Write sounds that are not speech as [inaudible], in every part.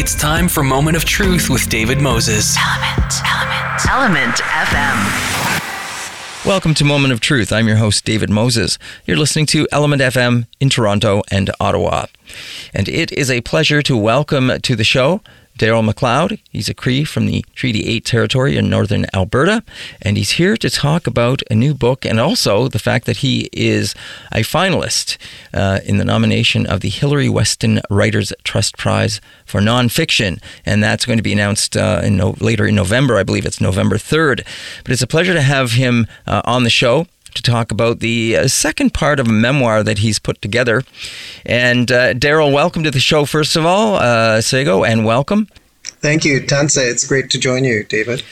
It's time for Moment of Truth with David Moses. Element, Element, Element FM. Welcome to Moment of Truth. I'm your host, David Moses. You're listening to Element FM in Toronto and Ottawa. And it is a pleasure to welcome to the show Darrel McLeod. He's a Cree from the Treaty 8 territory in northern Alberta, and he's here to talk about a new book and also the fact that he is a finalist uh, in the nomination of the Hilary Weston Writers Trust Prize for Nonfiction, and that's going to be announced uh, in no- later in November. I believe it's November 3rd. But it's a pleasure to have him uh, on the show to talk about the uh, second part of a memoir that he's put together. And uh, Darrel, welcome to the show, first of all, uh, Sego, and welcome. Thank you, Tansi. It's great to join you, David.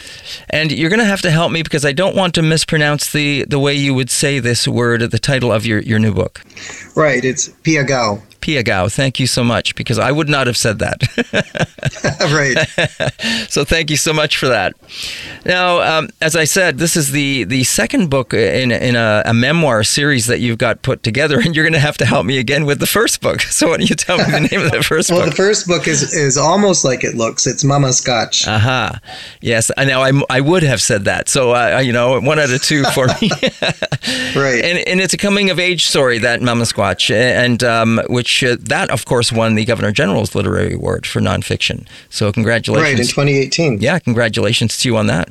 And you're going to have to help me because I don't want to mispronounce the, the way you would say this word, the title of your, your new book. Right, it's Pia Peyakow. Peyakow. Thank you so much because I would not have said that. [laughs] right. [laughs] so thank you so much for that. Now, um, as I said, this is the the second book in in a, a, memoir series that you've got put together, and you're going to have to help me again with the first book. [laughs] So why don't you tell me the name of the first well, book? Well, the first book is is almost like it looks. It's Mamaskatch. Aha. Uh-huh. Yes. Now I I would have said that. So uh, you know, one out of two for me. right. And and it's a coming of age story that Mamaskatch, and um, which that of course won the Governor General's Literary Award for nonfiction. So congratulations. Right in 2018. Yeah, congratulations to you on that.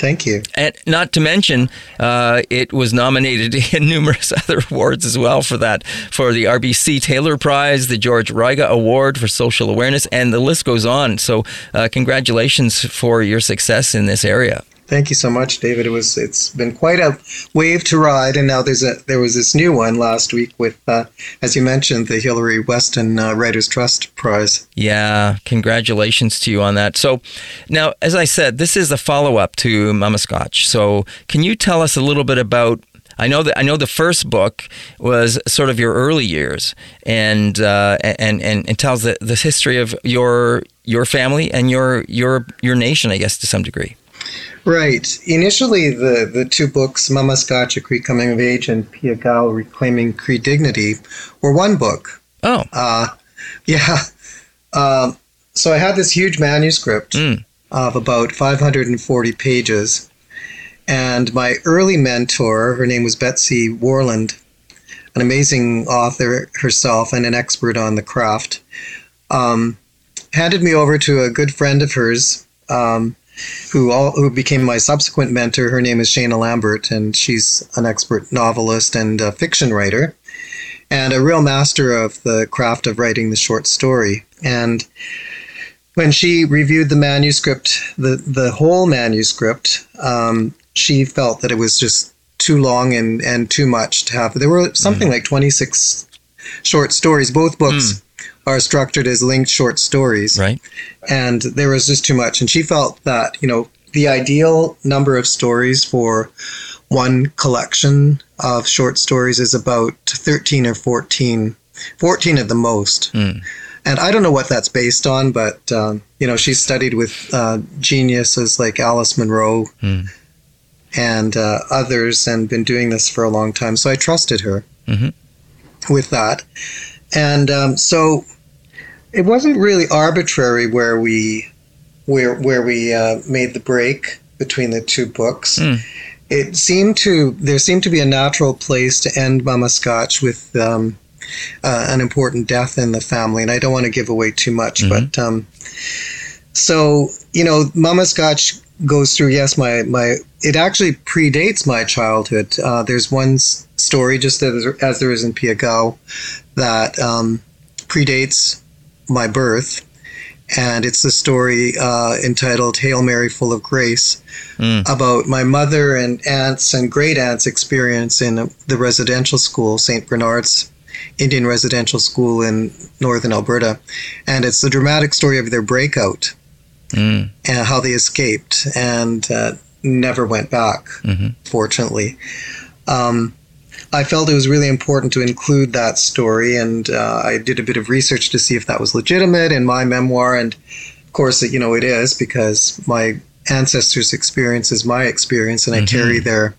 Thank you. And not to mention, uh, it was nominated [laughs] in numerous [laughs] other awards as well for that, for the RBC Taylor Prize, the George Ryga Award for Social Awareness, and the list goes on. So, uh, congratulations for your success in this area. Thank you so much, David. It was it's been quite a wave to ride, and now there's a there was this new one last week with, uh, as you mentioned, the Hilary Weston uh, Writers Trust Prize. Yeah, congratulations to you on that. So, now as I said, this is a follow up to Mamaskatch. So, can you tell us a little bit about I know that I know the first book was sort of your early years, and uh, and, and and tells the, the history of your your family and your your your nation, I guess, to some degree. Right. Initially, the, the two books, Mamaskatch, A Cree Coming of Age, and Peyakow, Reclaiming Cree Dignity, were one book. Oh. Uh, [laughs] yeah. Um, so I had this huge manuscript mm. of about 540 pages. And my early mentor, her name was Betsy Warland, an amazing author herself and an expert on the craft, um, handed me over to a good friend of hers. Um, who all who became my subsequent mentor. Her name is Shaena Lambert, and she's an expert novelist and fiction writer, and a real master of the craft of writing the short story. And when she reviewed the manuscript, the the whole manuscript, um, she felt that it was just too long and and too much to have. There were something mm. like twenty six short stories. Both books. Mm are structured as linked short stories. Right. And there was just too much. And she felt that, you know, the ideal number of stories for one collection of short stories is about 13 or 14, 14 at the most. Mm. And I don't know what that's based on, but, um, you know, she studied with uh, geniuses like Alice Munro mm. and uh, others and been doing this for a long time. So I trusted her mm-hmm. with that. And um, so it wasn't really arbitrary where we where where we uh, made the break between the two books. Mm. It seemed to there seemed to be a natural place to end Mamaskatch with um, uh, an important death in the family, and I don't want to give away too much, mm-hmm. but um, so you know, Mamaskatch goes through. Yes, my my it actually predates my childhood. Uh, there's one story, just as, as there is in Peyakow, that um, predates my birth. And it's the story uh, entitled Hail Mary, Full of Grace, mm. about my mother and aunts and great aunts' experience in the residential school, St. Bernard's Indian Residential School in northern Alberta. And it's the dramatic story of their breakout mm. and how they escaped and uh, never went back, mm-hmm. fortunately. Um, I felt it was really important to include that story, and uh, I did a bit of research to see if that was legitimate in my memoir. And of course, you know, it is because my ancestors' experience is my experience, and mm-hmm. I carry their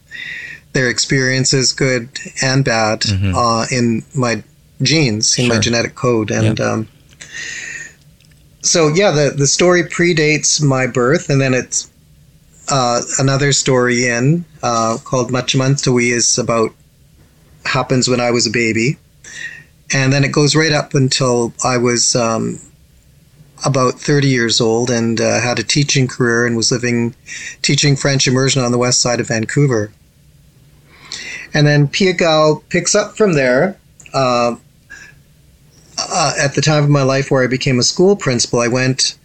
their experiences, good and bad, mm-hmm. uh, in my genes, in sure. my genetic code, and. Um, so yeah, the the story predates my birth, and then it's uh, another story in uh, called Machimantawi is about happens when I was a baby, and then it goes right up until I was um, about 30 years old and uh, had a teaching career and was living teaching French immersion on the west side of Vancouver. And then Peyakow picks up from there. Uh, uh, at the time of my life where I became a school principal, I went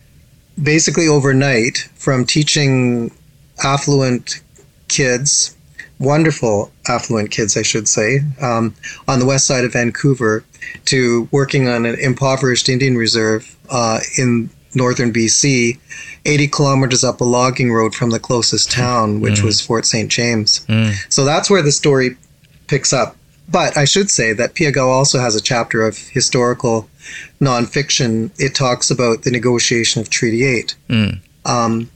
basically overnight from teaching affluent kids, wonderful affluent kids, I should say, um, on the west side of Vancouver to working on an impoverished Indian reserve uh, in northern BC, 80 kilometers up a logging road from the closest town, which mm. was Fort St. James. Mm. So that's where the story picks up. But I should say that Peyakow also has a chapter of historical nonfiction. It talks about the negotiation of Treaty 8. Mm. Um,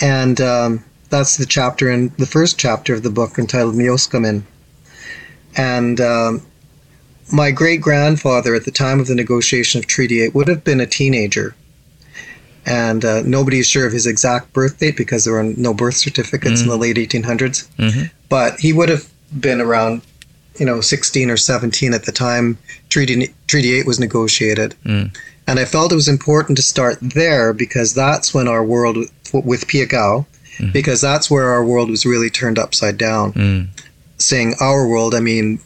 and um, that's the chapter in the first chapter of the book entitled Mioscamin. And um, my great grandfather at the time of the negotiation of Treaty 8 would have been a teenager. And uh, nobody is sure of his exact birth date because there were no birth certificates mm-hmm. in the late 1800s. Mm-hmm. But he would have been around, you know, 16 or 17 at the time Treaty, Treaty 8 was negotiated. Mm. And I felt it was important to start there because that's when our world, with Peyakow, mm-hmm. because that's where our world was really turned upside down. Mm. Saying our world, I mean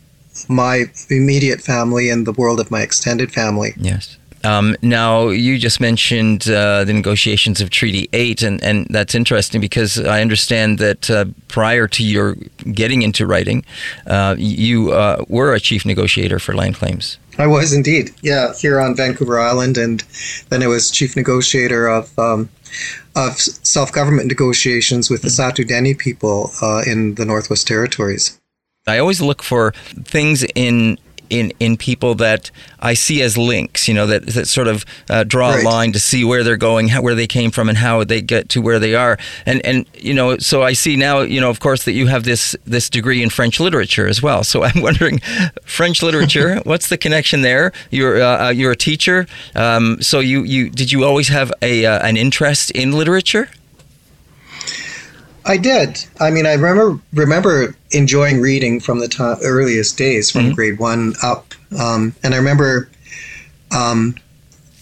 my immediate family and the world of my extended family. Yes. Um, now, you just mentioned uh, the negotiations of Treaty 8, and, and that's interesting because I understand that uh, prior to your getting into writing, uh, you uh, were a chief negotiator for land claims. I was indeed, yeah, here on Vancouver Island, and then I was chief negotiator of um, of self government negotiations with the. Sahtu Dene people uh, in the Northwest Territories. I always look for things in in in people that I see as links, you know, that, that sort of uh, draw right. a line to see where they're going, how, where they came from, and how they get to where they are. And and you know, so I see now, you know, of course, that you have this this degree in French literature as well. So [laughs] I'm wondering, French literature, [laughs] what's the connection there? You're uh, uh, you're a teacher, um, so you you did you always have a uh, an interest in literature? I did. I mean, I remember remember enjoying reading from the earliest days, from mm-hmm. grade one up, um, and I remember um,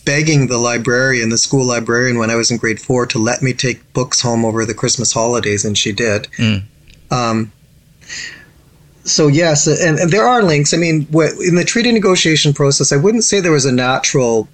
begging the librarian, the school librarian, when I was in grade four, to let me take books home over the Christmas holidays, and she did. Mm. Um, so yes, and, and, there are links. I mean, in the treaty negotiation process, I wouldn't say there was a natural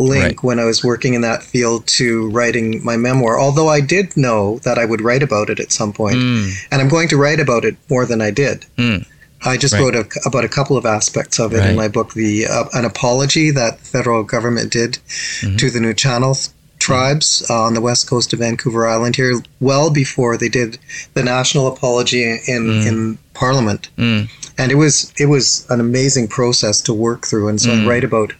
link right. when I was working in that field to writing my memoir, although I did know that I would write about it at some point. Mm. And I'm going to write about it more than I did. Mm. I just right. wrote a, about a couple of aspects of it right. in my book, the uh, an apology that the federal government did mm-hmm. to the Nuu-chah-nulth tribes uh, on the west coast of Vancouver Island here, well before they did the national apology in mm. in Parliament. Mm. And it was it was an amazing process to work through, and so I mm. write about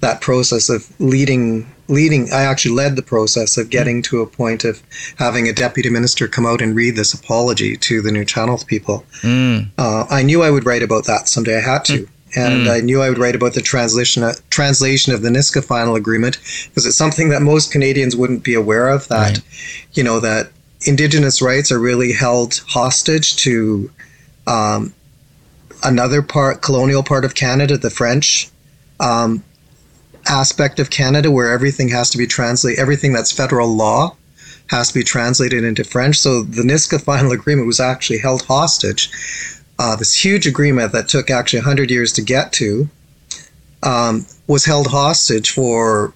that process of leading leading i actually led the process of getting to a point of having a deputy minister come out and read this apology to the Nuu-chah-nulths people mm. uh, i knew i would write about that someday i had to mm. and mm. i knew i would write about the translation uh, translation of the nisga'a final agreement because it's something that most canadians wouldn't be aware of that right. you know that indigenous rights are really held hostage to um, another part colonial part of canada the french um, aspect of Canada where everything has to be translated, everything that's federal law has to be translated into French. So the Nisga'a Final Agreement was actually held hostage. Uh, this huge agreement that took actually 100 years to get to um, was held hostage for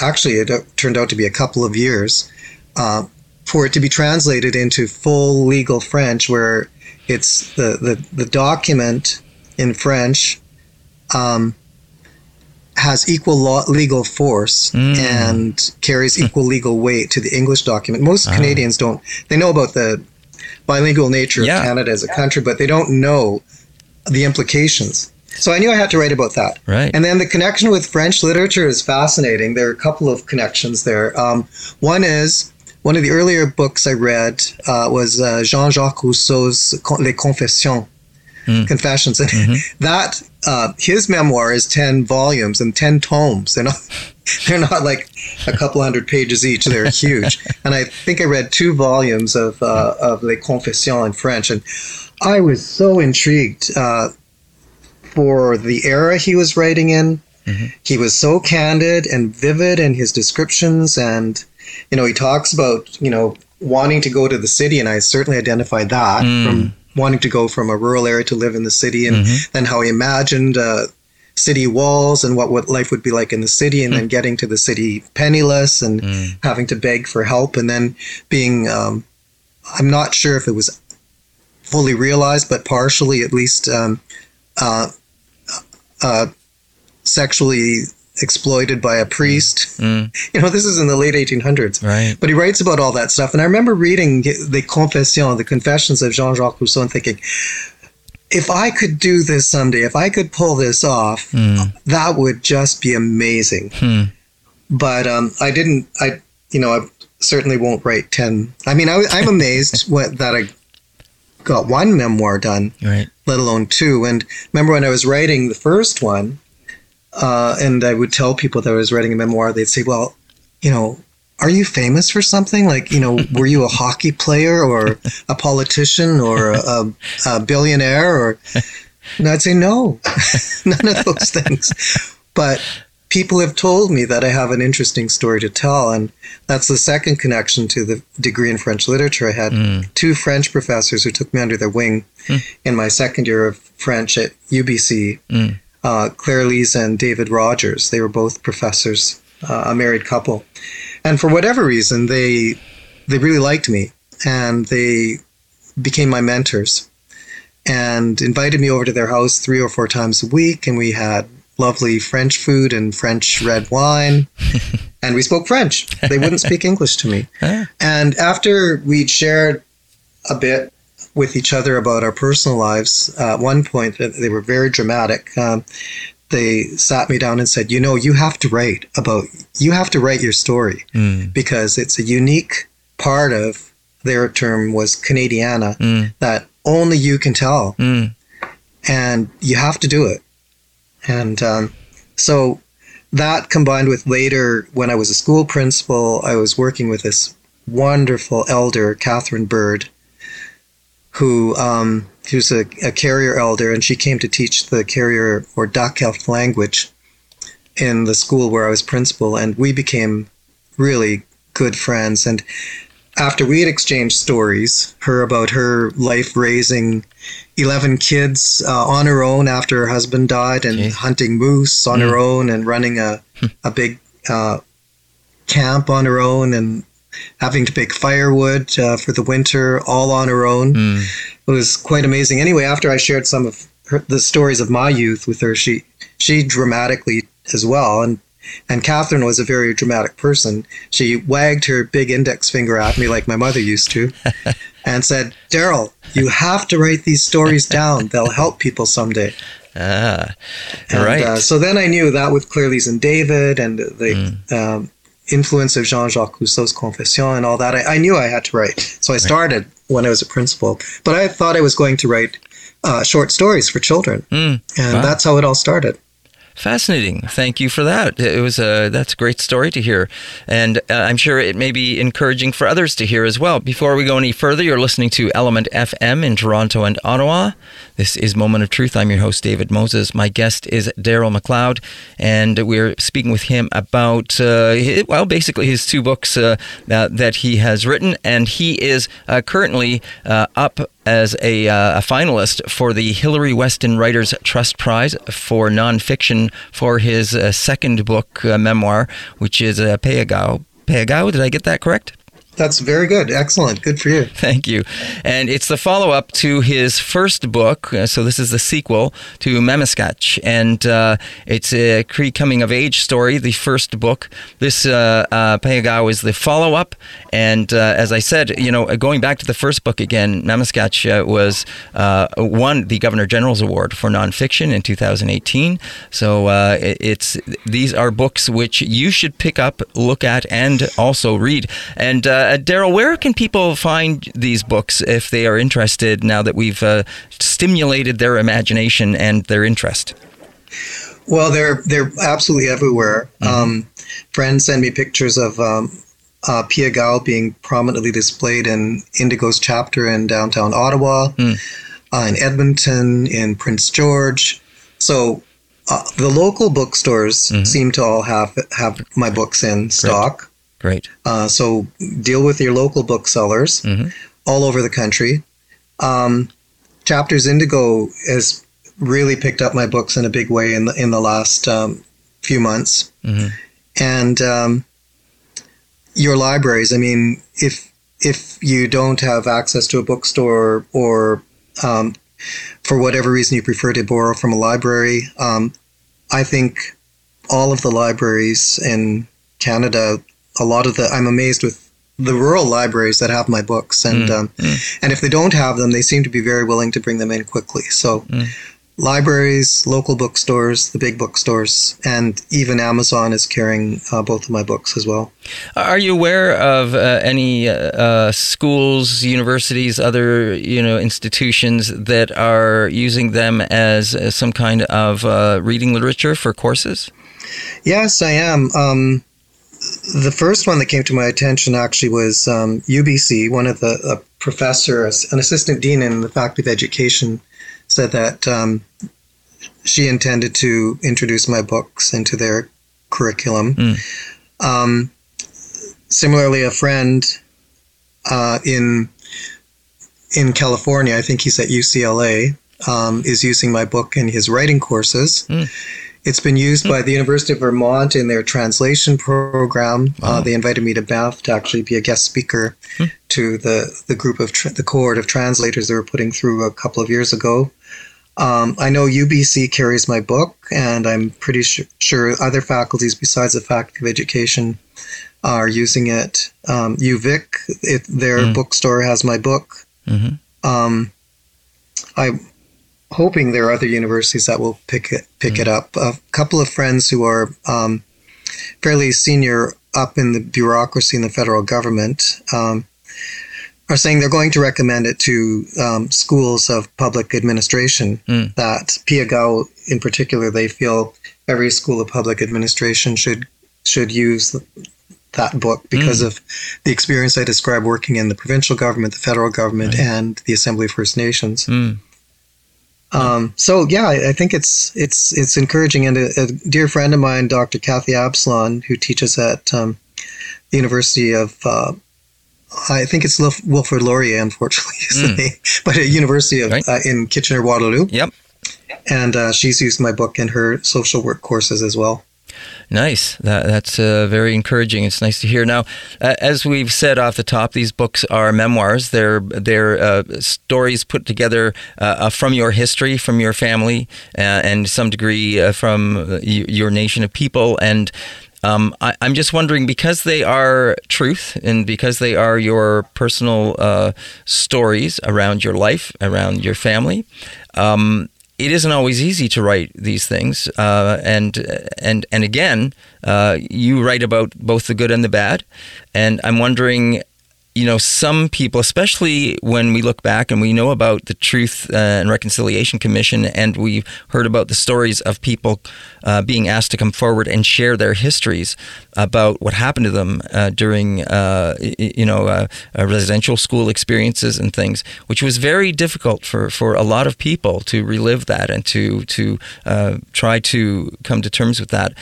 actually, it turned out to be a couple of years uh, for it to be translated into full legal French, where it's the, the, the document in French. Um, has equal law, legal force mm. and carries equal legal weight to the English document. Most uh Canadians don't. They know about the bilingual nature yeah. of Canada as a country, but they don't know the implications. So I knew I had to write about that. Right. And then the connection with French literature is fascinating. There are a couple of connections there. Um, one is one of the earlier books I read uh, was uh, Jean-Jacques Rousseau's Les Confessions mm. Confessions, and mm-hmm. that uh, his memoir is ten volumes and ten tomes, you know. [laughs] they're not like a couple hundred pages each. They're huge. [laughs] and I think I read two volumes of uh, of Les Confessions in French, and I was so intrigued uh, for the era he was writing in. Mm-hmm. He was so candid and vivid in his descriptions, and you know, he talks about you know wanting to go to the city, and I certainly identified that mm. from wanting to go from a rural area to live in the city, and mm-hmm. then how he imagined uh, city walls and what, what life would be like in the city, and mm. then getting to the city penniless and mm. having to beg for help, and then being um, I'm not sure if it was fully realized, but partially at least um, uh, uh, sexually exploited by a priest. Mm. You know, this is in the late 1800s. Right. But he writes about all that stuff. And I remember reading the Confessions, the Confessions of Jean Jacques Rousseau, and thinking, if I could do this someday, if I could pull this off, mm. that would just be amazing. Hmm. But um, I didn't, I, you know, I certainly won't write 10. I mean, I, am amazed [laughs] what, that I got one memoir done, right. let alone two. And remember when I was writing the first one, uh, and I would tell people that I was writing a memoir, they'd say, well, you know, are you famous for something? Like, you know, [laughs] were you a hockey player or a politician or a, a billionaire? Or, [laughs] and I'd say, no, [laughs] none of those things. But people have told me that I have an interesting story to tell. And that's the second connection to the degree in French literature. I had mm. two French professors who took me under their wing mm. in my second year of French at UBC. Mm uh, Claire Lees and David Rogers. They were both professors, uh, a married couple, and for whatever reason, they they really liked me and they became my mentors and invited me over to their house three or four times a week, and we had lovely French food and French red wine. [laughs] and we spoke French. They wouldn't speak English to me. [laughs] And after we'd shared a bit with each other about our personal lives. Uh, at one point, they were very dramatic. Um, they sat me down and said, "You know, you have to write about you have to write your story mm. because it's a unique part of their term was Canadiana mm. that only you can tell, mm. and you have to do it." And um, so that combined with later when I was a school principal, I was working with this wonderful elder, Catherine Bird, who um, who's a, a, carrier elder, and she came to teach the carrier or Dakelh language in the school where I was principal, and we became really good friends. And after we had exchanged stories, her about her life raising 11 kids uh, on her own after her husband died, and hunting moose on mm. her own, and running a, hmm. a big uh, camp on her own, and having to pick firewood uh, for the winter all on her own. Mm. It was quite amazing. Anyway, after I shared some of her, the stories of my youth with her, she she dramatically as well, and and Catherine was a very dramatic person. She wagged her big index finger at me like my mother used to, [laughs] and said, "Darrel, you have to write these stories down. They'll help people someday." Ah, and, right. Uh, so then I knew that with Claire Lees and David and the mm. um, influence of Jean-Jacques Rousseau's Confession and all that, I, I, knew I had to write. So I started when I was a principal, but I thought I was going to write uh, short stories for children, mm, and wow. that's how it all started. Fascinating. Thank you for that. It was a that's a great story to hear, and uh, I'm sure it may be encouraging for others to hear as well. Before we go any further, you're listening to Element FM in Toronto and Ottawa. This is Moment of Truth. I'm your host David Moses. My guest is Darrel McLeod, and we're speaking with him about uh, well, basically his two books uh, that he has written, and he is uh, currently uh, up as a, uh, a, finalist for the Hilary Weston Writers Trust Prize for nonfiction for his uh, second book uh, memoir, which is uh, Peyakow. Peyakow, did I get that correct? That's very good. Excellent. Good for you. [laughs] Thank you. And it's the follow up to his first book. Uh, so this is the sequel to Mamaskatch. And uh, it's a Cree coming of age story, the first book. This uh, uh, is the follow up. And uh, as I said, you know, going back to the first book again, Mamaskatch uh, was uh, won the Governor General's Award for nonfiction in 2018. So it's these are books which you should pick up, look at, and also read. And uh, Darrel, where can people find these books if they are interested now that we've uh, stimulated their imagination and their interest? Well, they're they're absolutely everywhere. Um, friends send me pictures of um, uh, Peyakow being prominently displayed in Indigo's chapter in downtown Ottawa, Mm. uh, in Edmonton, in Prince George. So uh, the local bookstores Mhm. seem to all have have my books in stock. Great. Uh, so deal with your local booksellers Mhm. all over the country. Um, Chapters Indigo has really picked up my books in a big way in the in the last um, few months, Mhm. and um, your libraries. I mean, if if you don't have access to a bookstore or um, for whatever reason you prefer to borrow from a library, um, I think all of the libraries in Canada, a lot of the, I'm amazed with the rural libraries that have my books, and Mm, um, mm. and if they don't have them, they seem to be very willing to bring them in quickly. So. Mm. Libraries, local bookstores, the big bookstores, and even Amazon is carrying uh, both of my books as well. Are you aware of uh, any uh, uh, schools, universities, other you know institutions that are using them as uh, some kind of uh, reading literature for courses? Yes, I am. Um, the first one that came to my attention actually was um, UBC. One of the a professor, an assistant dean in the Faculty of Education, said that um, she intended to introduce my books into their curriculum. Mm. Um, similarly, a friend uh, in in California, I think he's at UCLA, um, is using my book in his writing courses. Mm. It's been used by the University of Vermont in their translation program. Wow. Uh, they invited me to Banff to actually be a guest speaker Hmm. to the, the group of tra- the cohort of translators they were putting through a couple of years ago. Um, I know UBC carries my book, and I'm pretty su- sure other faculties besides the Faculty of Education are using it. Um, UVic, it, their Mm. bookstore has my book. hmm Um, I'm hoping there are other universities that will pick it pick it up. A couple of friends who are um, fairly senior up in the bureaucracy in the federal government um, are saying they're going to recommend it to um, schools of public administration. Mm. That Peyakow, in particular, they feel every school of public administration should should use that book because of the experience I described working in the provincial government, the federal government, Right. and the Assembly of First Nations. Mm. Um, so yeah, I, I think it's it's it's encouraging. And a, a dear friend of mine, Dr. Kathy Absolon, who teaches at um, the University of, uh, I think it's Wilfrid Laurier, unfortunately, [laughs] is the Mm. name, but at University of Right. uh, in Kitchener Waterloo, Yep. and uh, she's used my book in her social work courses as well. Nice. That, that's uh, very encouraging. It's nice to hear. Now, uh, as we've said off the top, these books are memoirs. They're they're uh, stories put together uh, uh, from your history, from your family, uh, and some degree from your nation of people. And um, I, I'm just wondering, because they are truth and because they are your personal stories around your life, around your family. Um, it isn't always easy to write these things, uh, and and and again, uh, you write about both the good and the bad, and I'm wondering, you know, some people, especially when we look back and we know about the Truth uh, and Reconciliation Commission, and we've heard about the stories of people uh, being asked to come forward and share their histories about what happened to them uh, during, uh, you know, uh, uh, residential school experiences and things, which was very difficult for, for a lot of people to relive that and to to try to come to terms with that.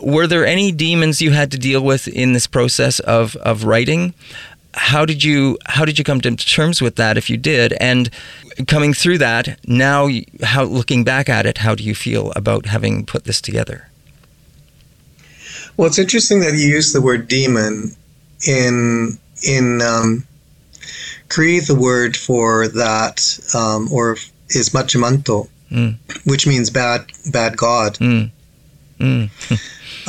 Were there any demons you had to deal with in this process of, of writing? How did you how did you come to terms with that if you did and coming through that now how looking back at it how do you feel about having put this together Well, it's interesting that you use the word demon in in um, Cree. The word for that um, or is machimanto, Mm. which means bad bad god. mm. Mm.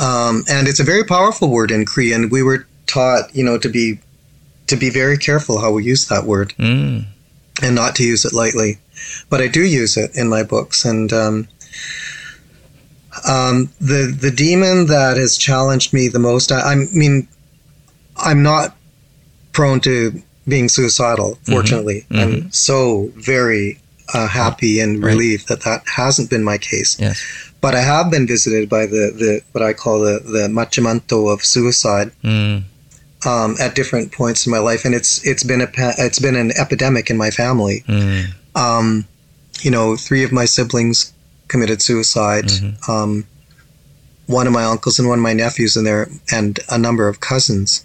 [laughs] um, and it's a very powerful word in Cree. And we were taught, you know, to be to be very careful how we use that word Mm. and not to use it lightly. But I do use it in my books, and um, um, the the demon that has challenged me the most. I, I mean, I'm not prone to being suicidal. Fortunately, I'm so very uh, happy and Right. relieved that that hasn't been my case. yes but I have been visited by the, the what I call the the machimanto of suicide Mm. Um, at different points in my life, and it's it's been a it's been an epidemic in my family. Mm. Um, you know, three of my siblings committed suicide. Mhm. Um, one of my uncles and one of my nephews in there, and a number of cousins.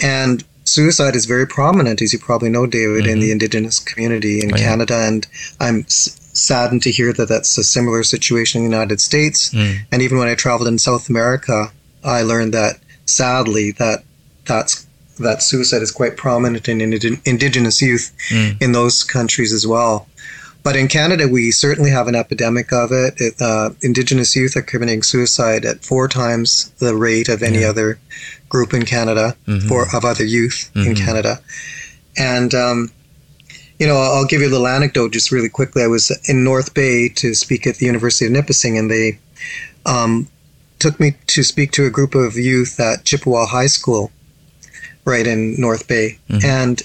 And suicide is very prominent, as you probably know, David, in the Indigenous community in Oh, yeah. Canada. And I'm s- saddened to hear that that's a similar situation in the United States. Mm. And even when I traveled in South America, I learned that sadly that that's that suicide is quite prominent in indi- indigenous youth Mm. in those countries as well. But in Canada, we certainly have an epidemic of it. it uh, indigenous youth are committing suicide at four times the rate of any Yeah. other group in Canada, Mhm. for of other youth in Mhm. Canada. And um, you know, I'll give you a little anecdote just really quickly. I was in North Bay to speak at the University of Nipissing, and they um, took me to speak to a group of youth at Chippewa High School, right in North Bay. Mhm. And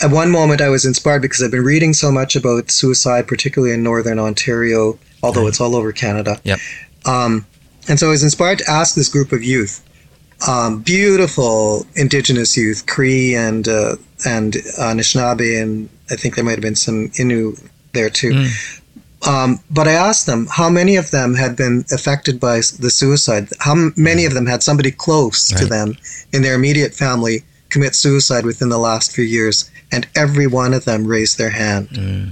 at one moment, I was inspired because I've been reading so much about suicide, particularly in Northern Ontario, although Right. it's all over Canada. Yep. Um, and so I was inspired to ask this group of youth, um, beautiful Indigenous youth, Cree and uh, and Anishinaabe, and I think there might have been some Innu there too. Mm. Um, but I asked them how many of them had been affected by the suicide. How many of them had somebody close to them in their immediate family commit suicide within the last few years, and every one of them raised their hand. Mm.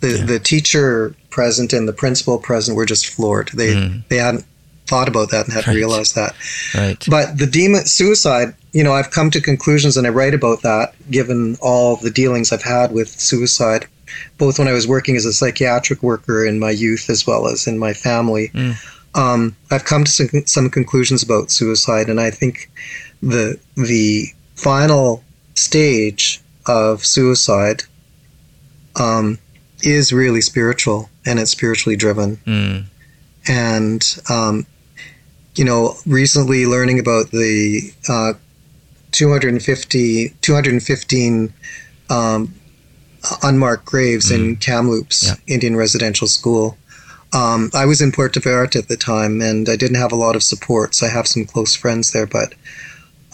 The Yeah. the teacher present and the principal present were just floored. They Mm. they hadn't thought about that and hadn't Right. realized that. Right. But the demon suicide, you know, I've come to conclusions and I write about that given all the dealings I've had with suicide, both when I was working as a psychiatric worker in my youth as well as in my family. Mm. Um, I've come to some, some conclusions about suicide, and I think the the final stage of suicide um, is really spiritual and it's spiritually driven Mm. and um, you know recently learning about the uh, 250 215 um, unmarked graves in Kamloops Yeah. Indian Residential School. Um, I was in Puerto Vallarta at the time, and I didn't have a lot of support. So I have some close friends there, but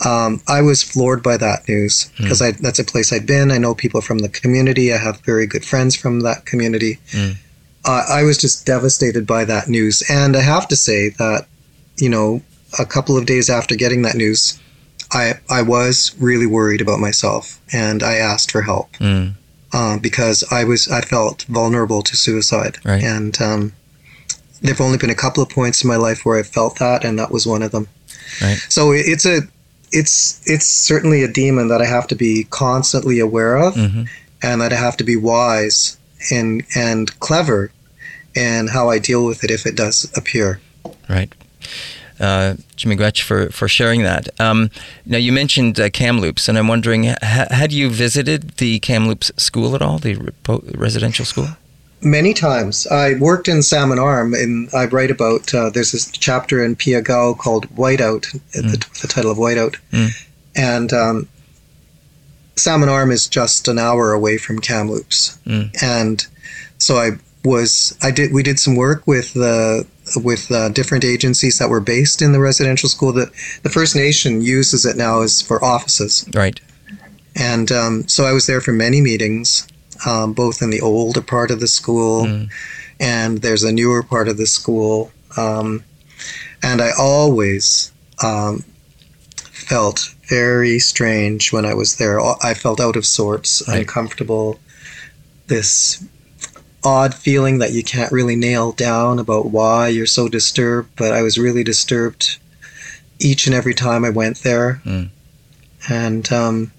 um, I was floored by that news because I that's a place I'd been. I know people from the community. I have very good friends from that community. Mm. Uh, I was just devastated by that news, and I have to say that you know a couple of days after getting that news, I I was really worried about myself, and I asked for help Mm. uh, because I was I felt vulnerable to suicide, Right. and um, there've only been a couple of points in my life where I felt that, and that was one of them. Right. So it- it's a it's it's certainly a demon that I have to be constantly aware of, Mhm. and that I have to be wise and and clever in how I deal with it if it does appear. Right. Uh, Chi-miigwech for, for sharing that. Um, now, you mentioned uh, Kamloops, and I'm wondering, ha- had you visited the Kamloops school at all, the repo- residential school? Many times. I worked in Salmon Arm, and I write about. Uh, there's this chapter in Peyakow called Whiteout, uh, the, the title of Whiteout, Mm. and um, Salmon Arm is just an hour away from Kamloops, Mm. and so I was. I did. We did some work with the with uh, different agencies that were based in the residential school. The the First Nation uses it now as for offices. Right. And um, so I was there for many meetings, um, both in the older part of the school Mm. and there's a newer part of the school. Um, and I always um, felt very strange when I was there. I felt out of sorts, Right. uncomfortable, this odd feeling that you can't really nail down about why you're so disturbed. But I was really disturbed each and every time I went there. Mm. And, um,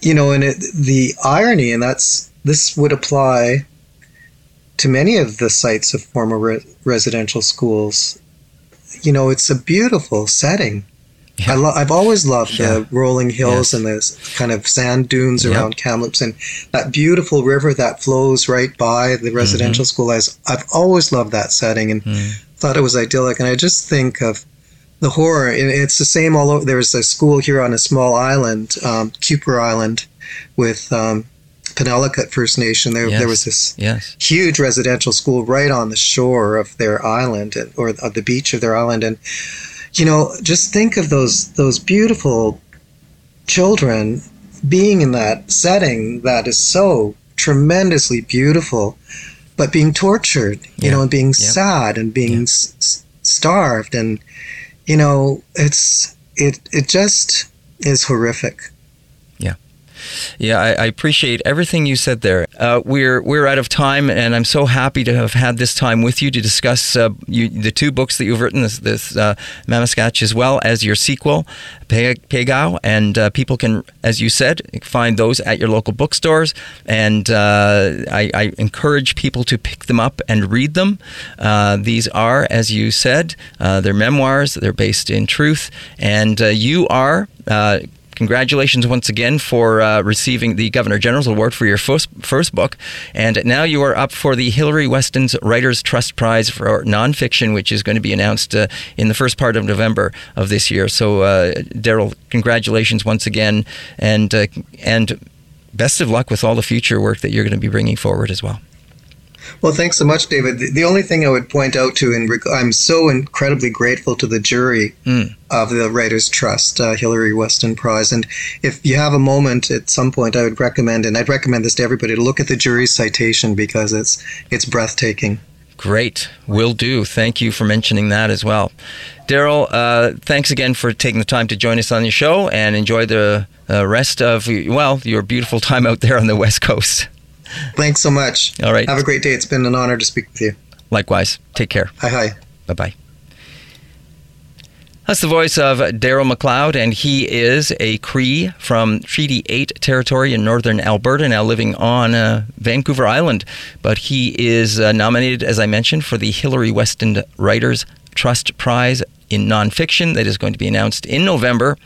you know, and it, the irony, and that's this would apply to many of the sites of former re- residential schools. You know, it's a beautiful setting. Yeah. I lo- I've always loved Yeah. the rolling hills Yes. and the kind of sand dunes Yep. around Kamloops and that beautiful river that flows right by the residential school. I was, I've always loved that setting and Mm. thought it was idyllic. And I just think of the horror. It's the same all over. There's a school here on a small island, um, Kuper Island, with um, Penelakut First Nation, there, Yes. there was this Yes. huge residential school right on the shore of their island or of the beach of their island. And, you know, just think of those, those beautiful children being in that setting that is so tremendously beautiful, but being tortured, you Yeah. know, and being Yeah. sad and being Yeah. s- starved. And, you know, it's, it, it just is horrific. Yeah, I, I appreciate everything you said there. Uh, we're we're out of time, and I'm so happy to have had this time with you to discuss uh, you, the two books that you've written, this, this uh, Mamaskatch, as well as your sequel, Pe- Peyakow. And uh, people can, as you said, find those at your local bookstores. And uh, I, I encourage people to pick them up and read them. Uh, these are, as you said, they're memoirs. They're based in truth, and you are. Uh, Congratulations once again for uh, receiving the Governor General's Award for your first, first book. And now you are up for the Hilary Weston's Writers Trust Prize for nonfiction, which is going to be announced uh, in the first part of November of this year. So, uh, Darrel, congratulations once again. And, uh, and best of luck with all the future work that you're going to be bringing forward as well. Well, thanks so much, David. The, the only thing I would point out to, in reg- I'm so incredibly grateful to the jury Mm. of the Writers Trust uh, Hilary Weston Prize. And if you have a moment at some point, I would recommend, and I'd recommend this to everybody, to look at the jury's citation because it's it's breathtaking. Great. Will do. Thank you for mentioning that as well. Darrel, uh, thanks again for taking the time to join us on the show and enjoy the uh, rest of, well, your beautiful time out there on the West Coast. Thanks so much. All right. Have a great day. It's been an honor to speak with you. Likewise. Take care. Hi, hi. Bye bye. That's the voice of Darrel McLeod, and he is a Cree from Treaty 8 territory in northern Alberta, now living on uh, Vancouver Island. But he is uh, nominated, as I mentioned, for the Hilary Weston Writers Trust Prize in nonfiction that is going to be announced in November.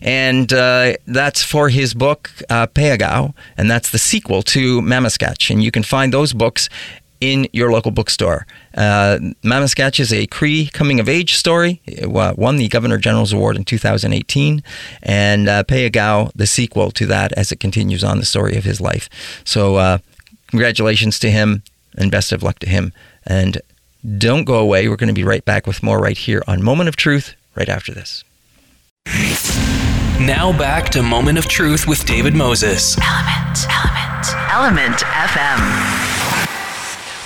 And uh, that's for his book, uh, Peyakow, and that's the sequel to Mamaskatch. And you can find those books in your local bookstore. Uh, Mamaskatch is a Cree coming of age story. It won the Governor General's Award in 2018, and uh, the sequel to that, as it continues on the story of his life. So, uh, congratulations to him, and best of luck to him. And don't go away. We're going to be right back with more right here on Moment of Truth right after this. Now back to Moment of Truth with David Moses. Element. Element. Element FM.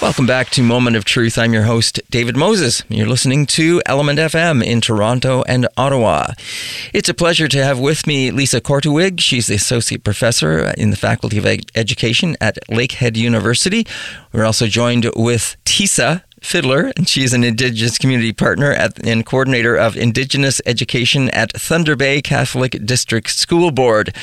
Welcome back to Moment of Truth. I'm your host, David Moses. You're listening to Element FM in Toronto and Ottawa. It's a pleasure to have with me Lisa Korteweg. She's the Associate Professor in the Faculty of Education at Lakehead University. We're also joined with Tesa Fiddler, and she's an Indigenous community partner at, and coordinator of Indigenous education at Thunder Bay Catholic District School Board.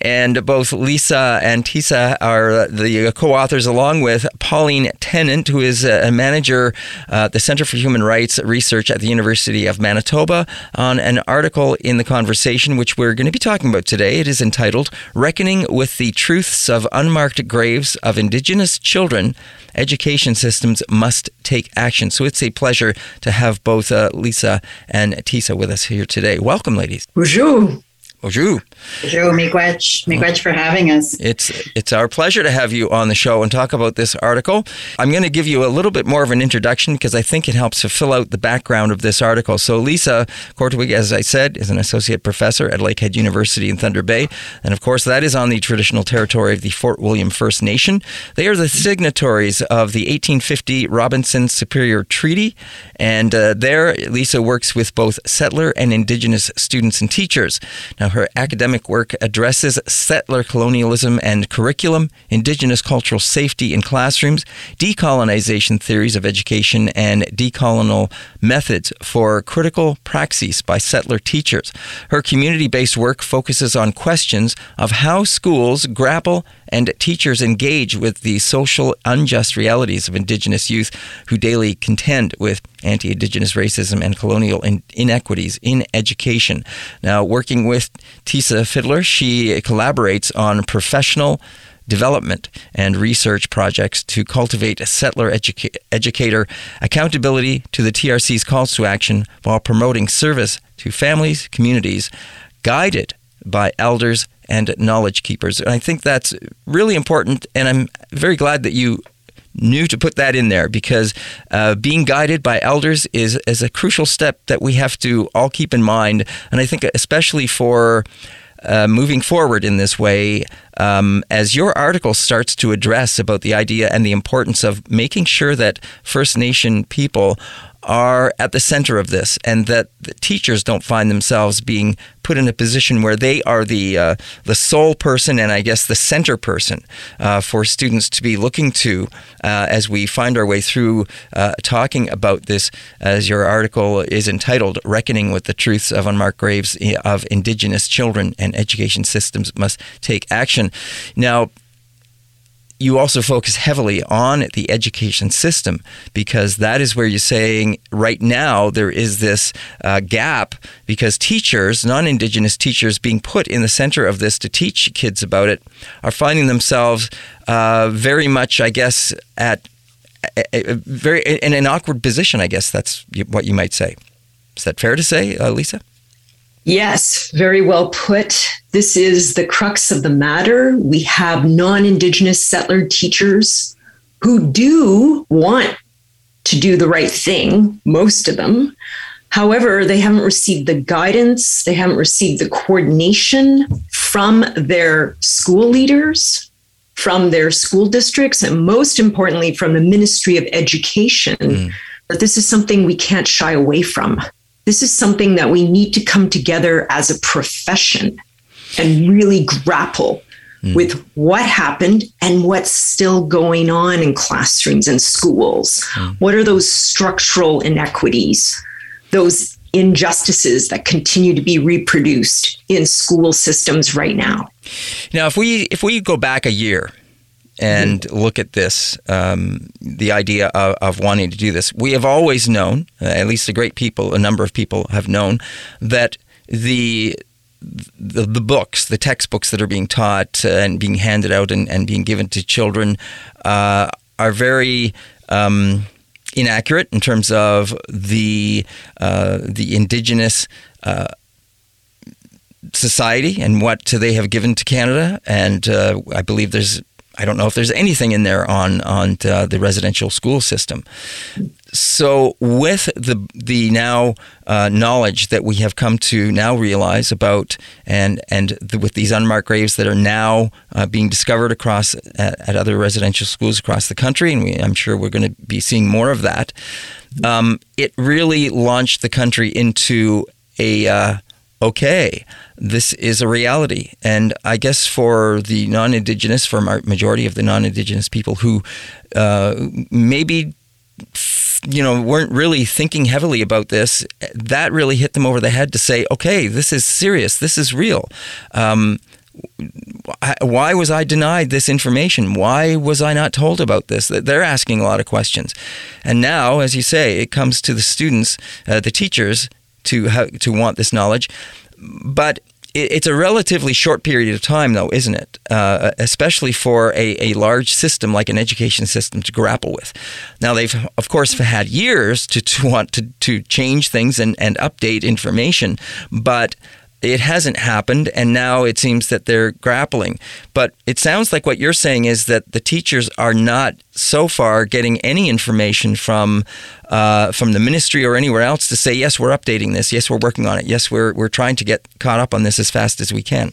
And both Lisa and Tesa are the co authors, along with Pauline Tennant, who is a manager uh, at the Center for Human Rights Research at the University of Manitoba, on an article in The Conversation, which we're going to be talking about today. It is entitled Reckoning with the Truths of Unmarked Graves of Indigenous Children education systems must take action. So it's a pleasure to have both uh, Lisa and Tesa with us here today. Welcome, ladies. Bonjour. Bonjour. Bonjour, Miigwech. Miigwech for having us. It's it's our pleasure to have you on the show and talk about this article. I'm going to give you a little bit more of an introduction because I think it helps to fill out the background of this article. So Lisa Korteweg, as I said, is an associate professor at Lakehead University in Thunder Bay, and of course that is on the traditional territory of the Fort William First Nation. They are the signatories of the 1850 Robinson Superior Treaty, and uh, there Lisa works with both settler and Indigenous students and teachers. Now her academic work addresses settler colonialism and curriculum, Indigenous cultural safety in classrooms, decolonization theories of education, and decolonial methods for critical praxis by settler teachers. Her community based work focuses on questions of how schools grapple and teachers engage with the social unjust realities of Indigenous youth who daily contend with anti Indigenous racism and colonial in- inequities in education. Now, working with Tesa Fiddler, she collaborates on professional development and research projects to cultivate settler educa- educator accountability to the TRC's calls to action while promoting service to families, communities, guided by elders and knowledge keepers. And I think that's really important, and I'm very glad that you knew to put that in there because uh, being guided by elders is, is a crucial step that we have to all keep in mind. And I think, especially for uh, moving forward in this way, um, as your article starts to address about the idea and the importance of making sure that First Nation people are at the center of this, and that teachers don't find themselves being put in a position where they are the uh, the sole person and I guess the center person uh, for students to be looking to uh, as we find our way through uh, talking about this. As your article is entitled, "Reckoning with the Truths of Unmarked Graves of Indigenous Children and Education Systems Must Take Action." Now you also focus heavily on the education system because that is where you're saying right now there is this uh, gap because teachers, non Indigenous teachers, being put in the center of this to teach kids about it, are finding themselves uh, very much, I guess, at a, a very in an awkward position. I guess that's what you might say. Is that fair to say, uh, Lisa? Yes, very well put. This is the crux of the matter. We have non Indigenous settler teachers who do want to do the right thing, most of them. However, they haven't received the guidance, they haven't received the coordination from their school leaders, from their school districts, and most importantly, from the Ministry of Education. Mm. That this is something we can't shy away from this is something that we need to come together as a profession and really grapple mm. with what happened and what's still going on in classrooms and schools. Mm. What are those structural inequities, those injustices that continue to be reproduced in school systems right now? Now, if we if we go back a year and mm-hmm. look at this, um, the idea of, of, wanting to do this. We have always known, uh, at least a great people, a number of people have known, that the the, the books, the textbooks that are being taught uh, and being handed out and, and being given to children uh, are very um, inaccurate in terms of the uh, the indigenous uh, society and what they have given to Canada. And uh, I believe there's I don't know if there's anything in there on on uh, the residential school system. So, with the the now uh, knowledge that we have come to now realize about, and and the, with these unmarked graves that are now uh, being discovered across at, at, other residential schools across the country, and we, I'm sure we're going to be seeing more of that. Um, it really launched the country into a uh, okay, this is a reality. And I guess for the non Indigenous, for majority of the non Indigenous people who uh, maybe you know weren't really thinking heavily about this that really hit them over the head to say okay this is serious this is real um, why was I denied this information? Why was I not told about this? They're asking a lot of questions. And now, as you say, it comes to the students, uh, the teachers, to have, to want this knowledge. But it's a relatively short period of time, though, isn't it? Uh, especially for a, a large system like an education system to grapple with. Now, they've, of course, had years to, to want to, to change things and, and update information, but it hasn't happened, and now it seems that they're grappling. But it sounds like what you're saying is that the teachers are not so far getting any information from uh, from the ministry or anywhere else to say, yes, we're updating this, yes, we're working on it, yes, we're we're trying to get caught up on this as fast as we can.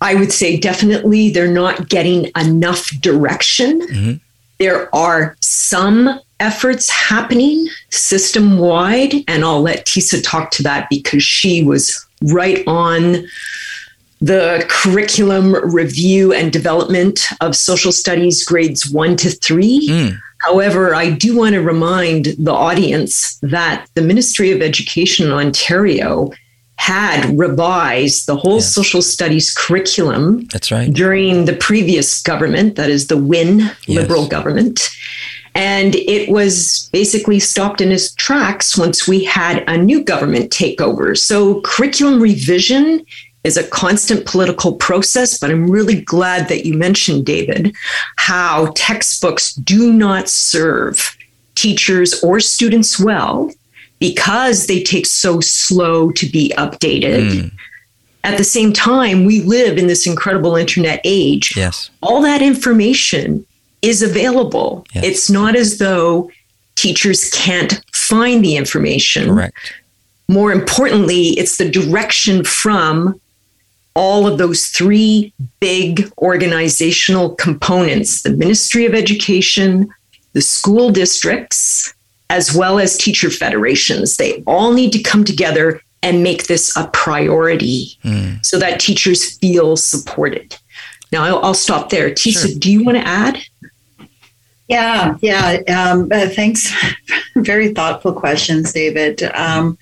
I would say definitely they're not getting enough direction. Mm-hmm. There are some efforts happening system wide. And I'll let Tesa talk to that because she was right on the curriculum review and development of social studies grades one to three. Mm. However, I do want to remind the audience that the Ministry of Education in Ontario had revised the whole social studies curriculum. That's right. During the previous government, that is the Wynne yes. Liberal government. And it was basically stopped in its tracks once we had a new government takeover. So, curriculum revision is a constant political process, but I'm really glad that you mentioned, David, how textbooks do not serve teachers or students well because they take so slow to be updated. Mm. at the same time, we live in this incredible internet age. Yes. All that information is available. Yes. It's not as though teachers can't find the information. Correct. More importantly, it's the direction from all of those three big organizational components the Ministry of Education, the school districts, as well as teacher federations. They all need to come together and make this a priority Mm. so that teachers feel supported. Now, I'll, I'll stop there. Tesa, Sure. do you want to add? Yeah, yeah. Um, uh, thanks. [laughs] Very thoughtful questions, David. Um,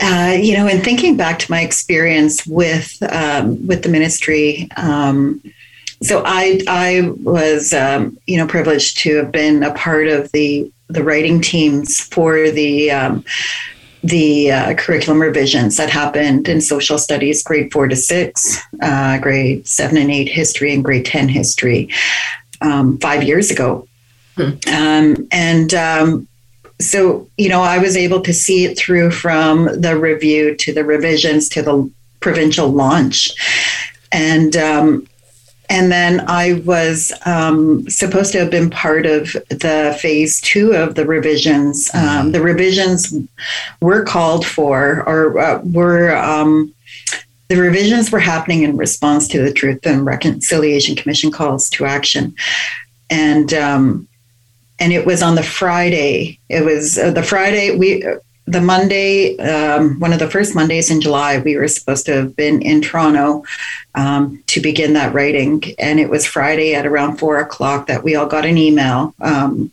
uh, you know, in thinking back to my experience with um, with the ministry, um, so I I was um, you know privileged to have been a part of the the writing teams for the um, the uh, curriculum revisions that happened in social studies, grade four to six, uh, grade seven and eight history, and grade ten history um, five years ago. Um, and um, so, you know, I was able to see it through from the review to the revisions to the provincial launch. And um, and then I was um, supposed to have been part of the phase two of the revisions. Um, the revisions were called for, or uh, were um, the revisions were happening in response to the Truth and Reconciliation Commission calls to action, and um, and it was on the Friday. It was uh, the Friday we. The Monday, um, one of the first Mondays in July, we were supposed to have been in Toronto um, to begin that writing. And it was Friday at around four o'clock that we all got an email um,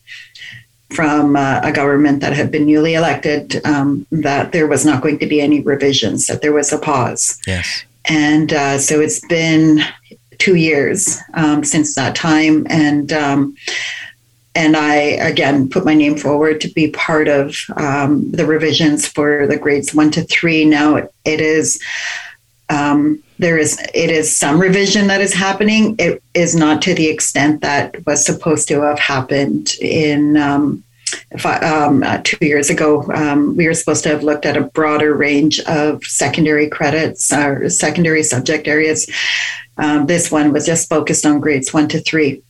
from uh, a government that had been newly elected um, that there was not going to be any revisions, that there was a pause. Yes. And uh, so it's been two years um, since that time. And um, and I again put my name forward to be part of um, the revisions for the grades one to three. Now it is um, there is it is some revision that is happening. It is not to the extent that was supposed to have happened in. Um, um, uh, two years ago, um, we were supposed to have looked at a broader range of secondary credits or secondary subject areas. Um, this one was just focused on grades one to three,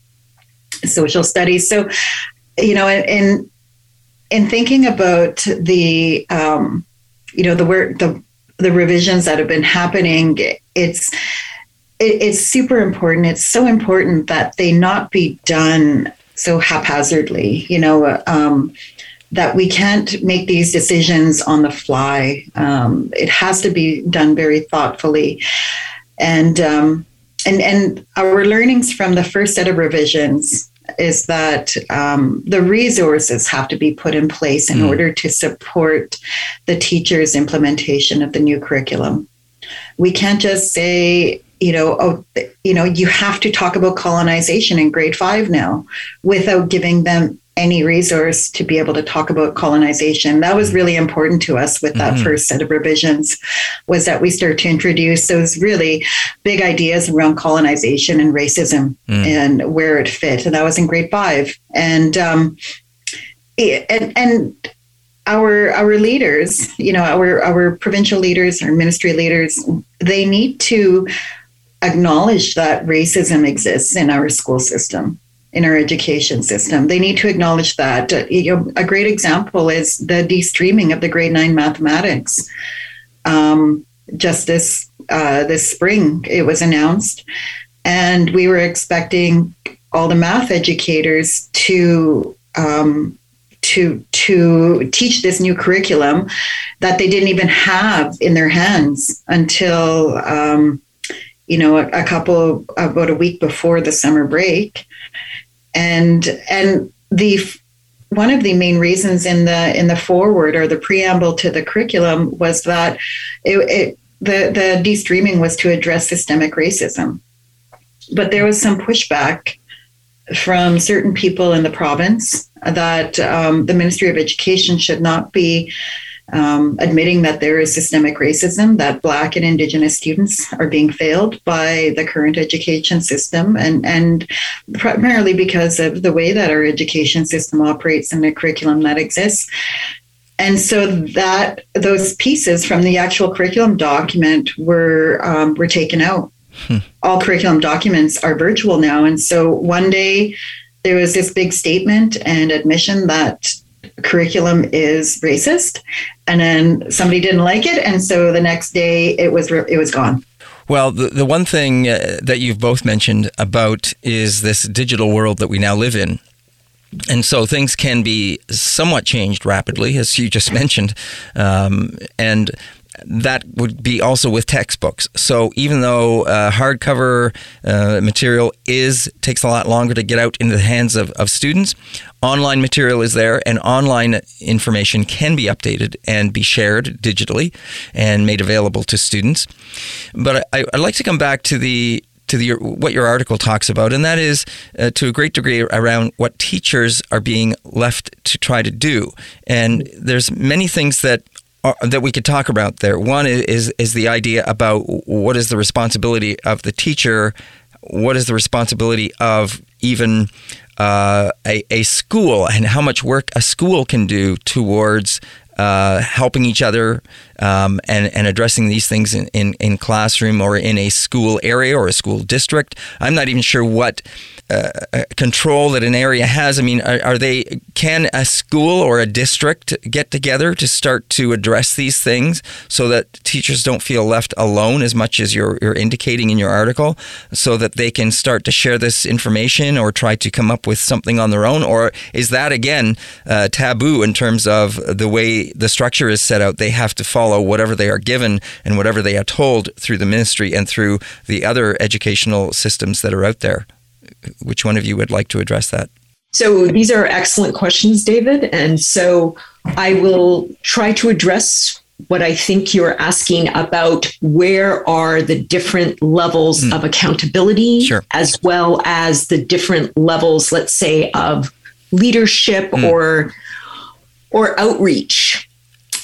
social studies. So, you know, in in thinking about the um, you know the work the the revisions that have been happening, it's it, it's super important. It's so important that they not be done so haphazardly. You know, um, that we can't make these decisions on the fly. Um, it has to be done very thoughtfully, and um, and and our learnings from the first set of revisions is that um, the resources have to be put in place in Mm. order to support the teachers' implementation of the new curriculum. We can't just say, you know, oh, you know, you have to talk about colonization in grade five now without giving them any resource to be able to talk about colonization. That was really important to us with that Mhm. first set of revisions was that we start to introduce those really big ideas around colonization and racism Mm. and where it fit. And that was in grade five. And um, it- and and our our leaders, you know, our our provincial leaders, our ministry leaders, they need to acknowledge that racism exists in our school system in our education system. They need to acknowledge that. Uh, you know, a great example is the de-streaming of the grade nine mathematics. Um, just this uh, this spring, it was announced, and we were expecting all the math educators to um, to to teach this new curriculum that they didn't even have in their hands until um, you know a, a couple about a week before the summer break and and the one of the main reasons in the in the forward or the preamble to the curriculum was that it, it the the de-streaming was to address systemic racism. But there was some pushback from certain people in the province that um, the Ministry of Education should not be um, admitting that there is systemic racism, that Black and Indigenous students are being failed by the current education system, and, and primarily because of the way that our education system operates and the curriculum that exists. and so that those pieces from the actual curriculum document were um, were taken out. Hmm. All curriculum documents are virtual now, and so one day there was this big statement and admission that curriculum is racist, and then somebody didn't like it, and so the next day it was it was gone. Well, the, the one thing uh, that you've both mentioned about is this digital world that we now live in. And so things can be somewhat changed rapidly, as you just [laughs] mentioned. Um, and that would be also with textbooks. So even though uh, hardcover uh, material is takes a lot longer to get out into the hands of, of students, online material is there, and online information can be updated and be shared digitally and made available to students. But I, I'd like to come back to the to the, what your article talks about, and that is uh, to a great degree around what teachers are being left to try to do. And there's many things that are, that we could talk about there. One is is the idea about what is the responsibility of the teacher, what is the responsibility of even uh, a, a school, and how much work a school can do towards uh, helping each other um, and, and addressing these things in, in, in classroom or in a school area or a school district. I'm not even sure what uh, uh, control that an area has? I mean, are, are, they can a school or a district get together to start to address these things so that teachers don't feel left alone as much as you're, you're indicating in your article, so that they can start to share this information or try to come up with something on their own? Or is that again uh, taboo in terms of the way the structure is set out? They have to follow whatever they are given and whatever they are told through the ministry and through the other educational systems that are out there which one of you would like to address that? So these are excellent questions, David. And so I will try to address what I think you're asking about where are the different levels mm. of accountability, sure. as well as the different levels, let's say, of leadership mm. or or outreach.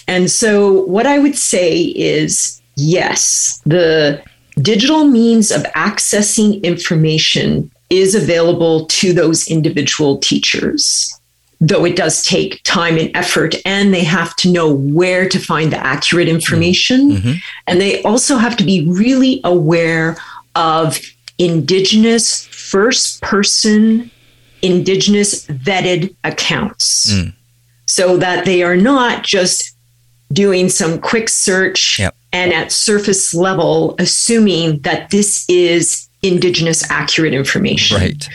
And so what I would say is yes, the digital means of accessing information is available to those individual teachers, though it does take time and effort, and they have to know where to find the accurate information. Mm-hmm. And they also have to be really aware of Indigenous first person, Indigenous vetted accounts mm. so that they are not just doing some quick search yep. and at surface level assuming that this is indigenous accurate information. Right.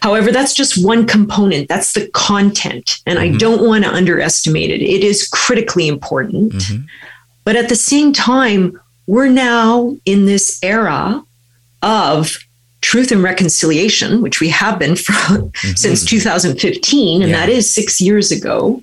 However, that's just one component. That's the content. And mm-hmm. I don't want to underestimate it. It is critically important. Mm-hmm. But at the same time, we're now in this era of truth and reconciliation, which we have been [laughs] for, mm-hmm. since 2015, and yeah. that is six years ago.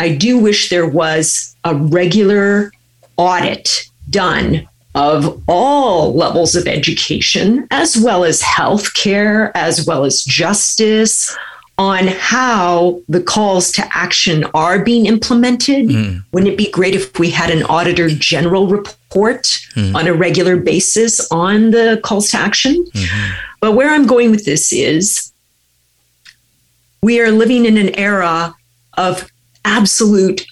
I do wish there was a regular audit done of all levels of education, as well as healthcare, as well as justice, on how the calls to action are being implemented. Mm. Wouldn't it be great if we had an auditor general report mm. on a regular basis on the calls to action? Mm-hmm. But where I'm going with this is we are living in an era of absolute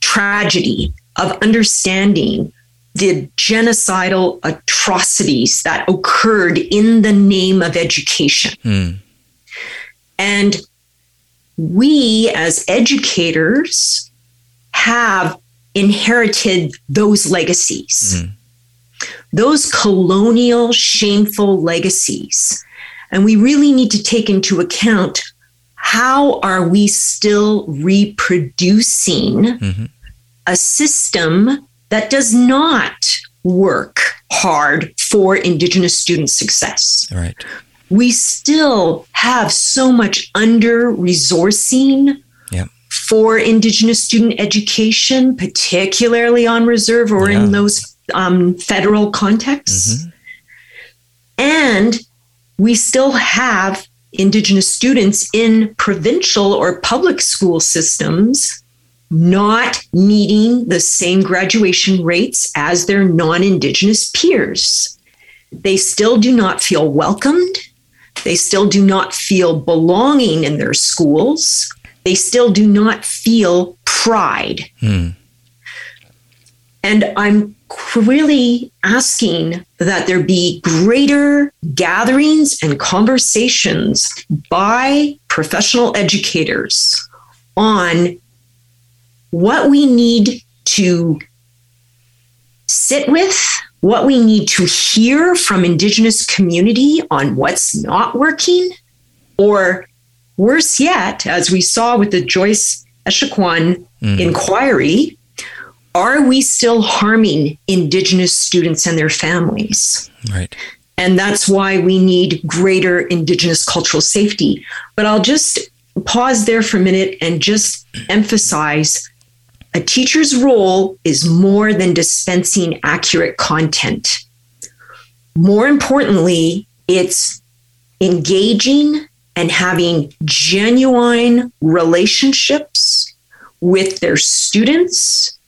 tragedy of understanding the genocidal atrocities that occurred in the name of education. Mm. And we, as educators, have inherited those legacies, mm. those colonial, shameful legacies. And we really need to take into account how are we still reproducing mm-hmm a system that does not work hard for Indigenous student success. Right. We still have so much under resourcing yeah. for Indigenous student education, particularly on reserve or yeah. in those um, federal contexts. Mm-hmm. And we still have Indigenous students in provincial or public school systems not meeting the same graduation rates as their non Indigenous peers. They still do not feel welcomed. They still do not feel belonging in their schools. they still do not feel pride. Hmm. And I'm really asking that there be greater gatherings and conversations by professional educators on what we need to sit with, what we need to hear from Indigenous community on what's not working, or worse yet, as we saw with the Joyce Echaquan Mm. inquiry, are we still harming Indigenous students and their families? Right. And that's why we need greater Indigenous cultural safety. But I'll just pause there for a minute and just emphasize a teacher's role is more than dispensing accurate content. More importantly, it's engaging and having genuine relationships with their students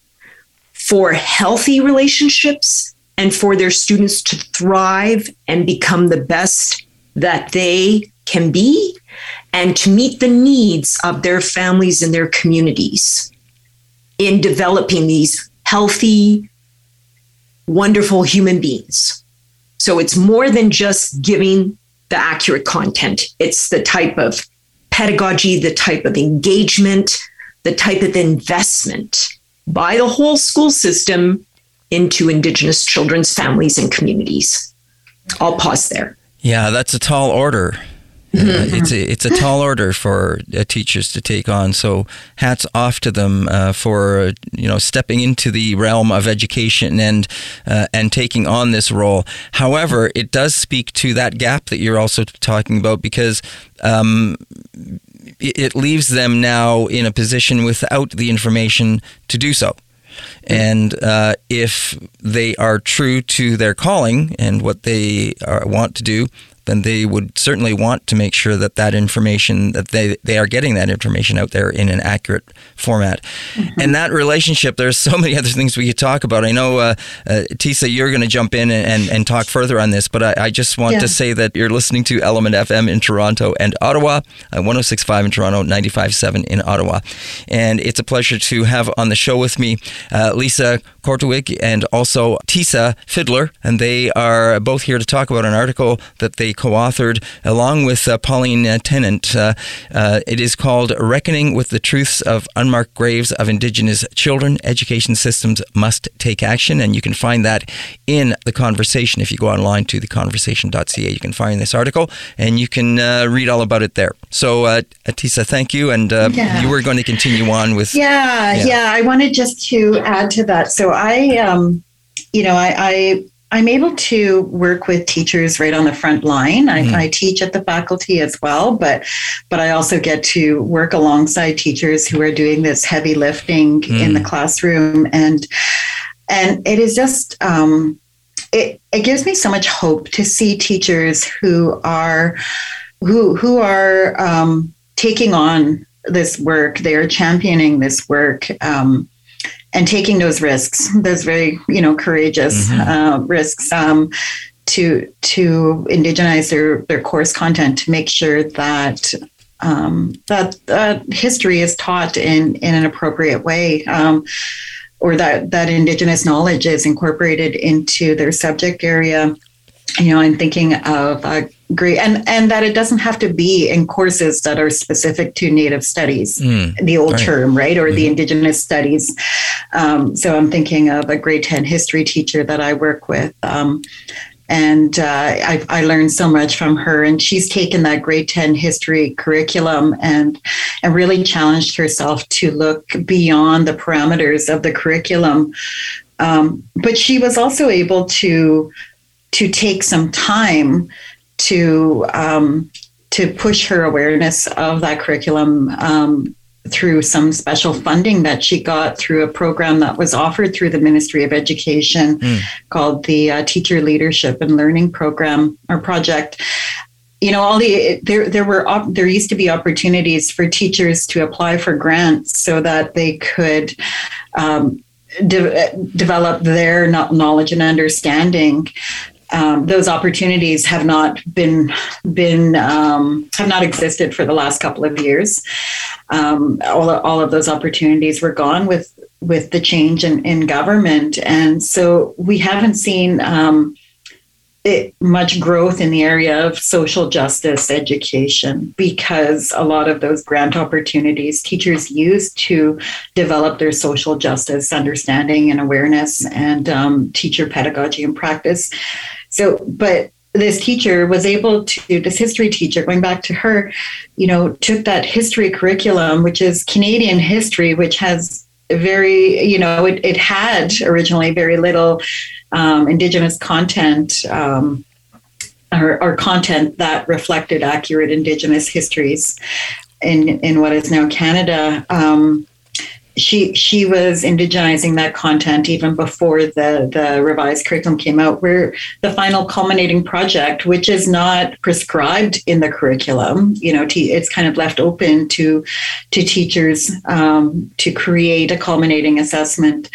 for healthy relationships and for their students to thrive and become the best that they can be and to meet the needs of their families and their communities in developing these healthy, wonderful human beings. So it's more than just giving the accurate content, it's the type of pedagogy, the type of engagement, the type of investment by the whole school system into Indigenous children's families and communities. I'll pause there. Yeah, that's a tall order. Uh, it's a it's a tall order for uh, teachers to take on. So hats off to them uh, for you know stepping into the realm of education and uh, and taking on this role. However, it does speak to that gap that you're also talking about because. Um, it it leaves them now in a position without the information to do so. And uh, if they are true to their calling and what they are, want to do, then they would certainly want to make sure that that information that they they are getting that information out there in an accurate format. And that relationship, there's so many [laughs] other things we could talk about. I know, uh, uh, Tesa, you're going to jump in and, and, and talk further on this, but I, I just want Yeah. to say that you're listening to Element FM in Toronto and Ottawa, uh, 106.5 in Toronto, 95.7 in Ottawa. And it's a pleasure to have on the show with me uh, Lisa Korteweg and also Tesa Fiddler. And they are both here to talk about an article that they co authored along with uh, Pauline uh, Tennant. Uh, uh, it is called Reckoning with the Truths of Unmarked Graves of Indigenous Children. Education Systems Must Take Action. And you can find that in the conversation. If you go online to theconversation.ca, you can find this article and you can uh, read all about it there. So, uh, Tesa, thank you. And uh, Yeah. you were going to continue on with. Yeah, Yeah. yeah, I wanted just to add to that. So I, um, you know, I, I I'm able to work with teachers right on the front line. I, Mhm. I teach at the faculty as well, but but I also get to work alongside teachers who are doing this heavy lifting in Mm. the classroom, and and it is just um, it it gives me so much hope to see teachers who are who who are um, taking on this work. They are championing this work. Um, and taking those risks, those very you know courageous Mhm. uh, risks, um, to to indigenize their their course content to make sure that um, that that history is taught in in an appropriate way. Um, or that that indigenous knowledge is incorporated into their subject area you know i'm thinking of uh, great and and that it doesn't have to be in courses that are specific to native studies Mm, the old Right. term right? Or the indigenous studies. Um, so i'm thinking of a grade 10 history teacher that i work with um, and uh, I, I learned so much from her and she's taken that grade 10 history curriculum and and really challenged herself to look beyond the parameters of the curriculum. Um, but she was also able to to take some time to um, to push her awareness of that curriculum um, through some special funding that she got through a program that was offered through the Ministry of Education Mm. called the uh, Teacher Leadership and Learning Program or project. You know, all the there there were op- there used to be opportunities for teachers to apply for grants so that they could um, de- develop their knowledge and understanding um, those opportunities have not been been um, have not existed for the last couple of years. Um, all, all of those opportunities were gone with with the change in, in government, and so we haven't seen um, it, much growth in the area of social justice education because a lot of those grant opportunities teachers use to develop their social justice understanding and awareness and um, teacher pedagogy and practice. So, but this teacher was able to this history teacher going back to her you know took that history curriculum which is canadian history which has very you know it, it had originally very little um, indigenous content um, or, or, content that reflected accurate indigenous histories in in what is now canada. Um, she she was indigenizing that content even before the the revised curriculum came out. Where the final culminating project which is not prescribed in the curriculum. You know it's kind of left open to to teachers um, to create a culminating assessment.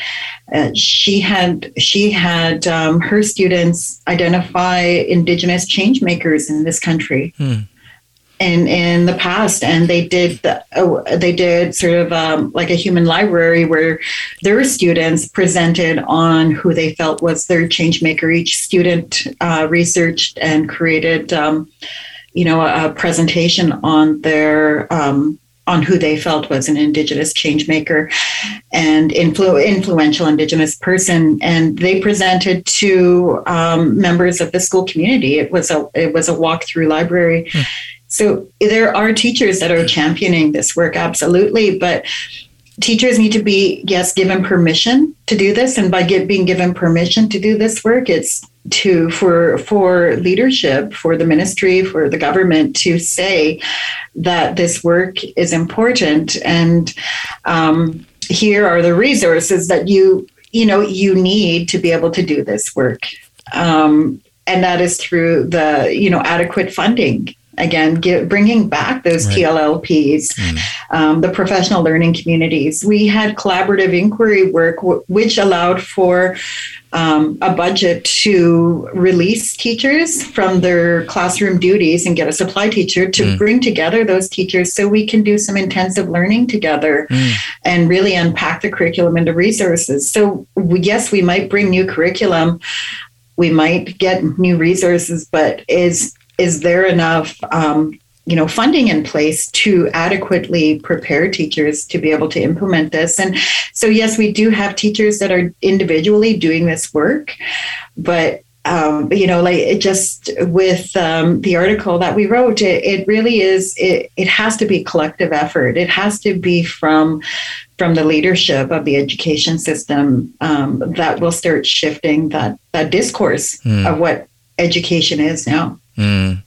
Uh, she had she had um, her students identify indigenous change makers in this country. Hmm in in the past and they did the, oh, they did sort of um, like a human library where their students presented on who they felt was their change maker. Each student uh, researched and created um, you know a, a, presentation on their um, on who they felt was an indigenous change maker and influ- influential indigenous person. And they presented to um, members of the school community. It was a it was a walk through library. Mm so there are teachers that are championing this work, absolutely, but teachers need to be yes given permission to do this and by get, being given permission to do this work it's to for for leadership for the ministry for the government to say that this work is important and um, here are the resources that you you know you need to be able to do this work. Um, and that is through the you know adequate funding again get, bringing back those right. TLLPs, mm. um, the professional learning communities. We had collaborative inquiry work, w- which allowed for um, a budget to release teachers from their classroom duties and get a supply teacher to mm. bring together those teachers so we can do some intensive learning together mm. and really unpack the curriculum into resources. So, yes, we might bring new curriculum. We might get new resources, but is is there enough um, you know funding in place to adequately prepare teachers to be able to implement this? And so yes we do have teachers that are individually doing this work but um, you know like it just with um, the article that we wrote it, it really is it, it has to be collective effort. It has to be from from the leadership of the education system um, that will start shifting that that discourse mm. of what education is now Mm.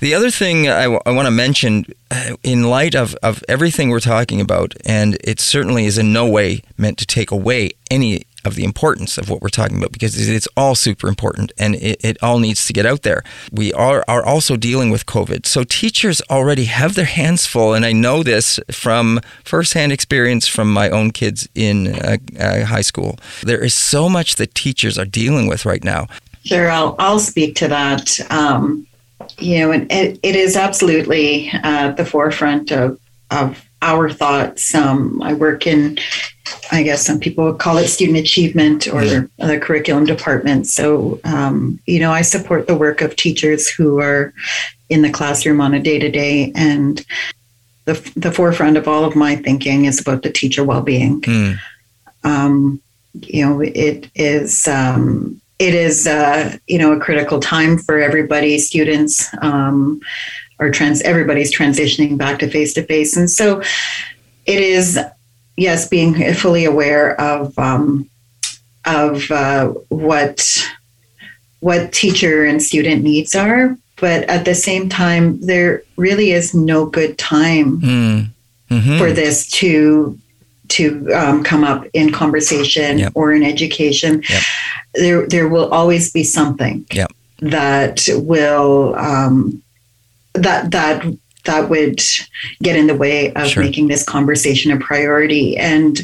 The other thing I, w- I want to mention, uh, in light of, of everything we're talking about, and it certainly is in no way meant to take away any of the importance of what we're talking about because it's all super important and it, it all needs to get out there. We are, are also dealing with COVID. So teachers already have their hands full. And I know this from firsthand experience from my own kids in uh, uh, high school. There is so much that teachers are dealing with right now. Sure, I'll, I'll speak to that. Um, you know, and it, it is absolutely at the forefront of, of our thoughts. Um, I work in, I guess some people would call it student achievement or yeah. the curriculum department. So, um, you know, I support the work of teachers who are in the classroom on a day to day. And the, the forefront of all of my thinking is about the teacher well being. Mm. Um, you know, it is um, it is uh, you know a critical time for everybody students um, or trans everybody's transitioning back to face to face and so it is yes being fully aware of um, of uh, what what teacher and student needs are but at the same time there really is no good time mm. mm-hmm. for this to to um, come up in conversation yep. or in education. Yep. There, there will always be something yep. that will um, that that that would get in the way of sure. making this conversation a priority. And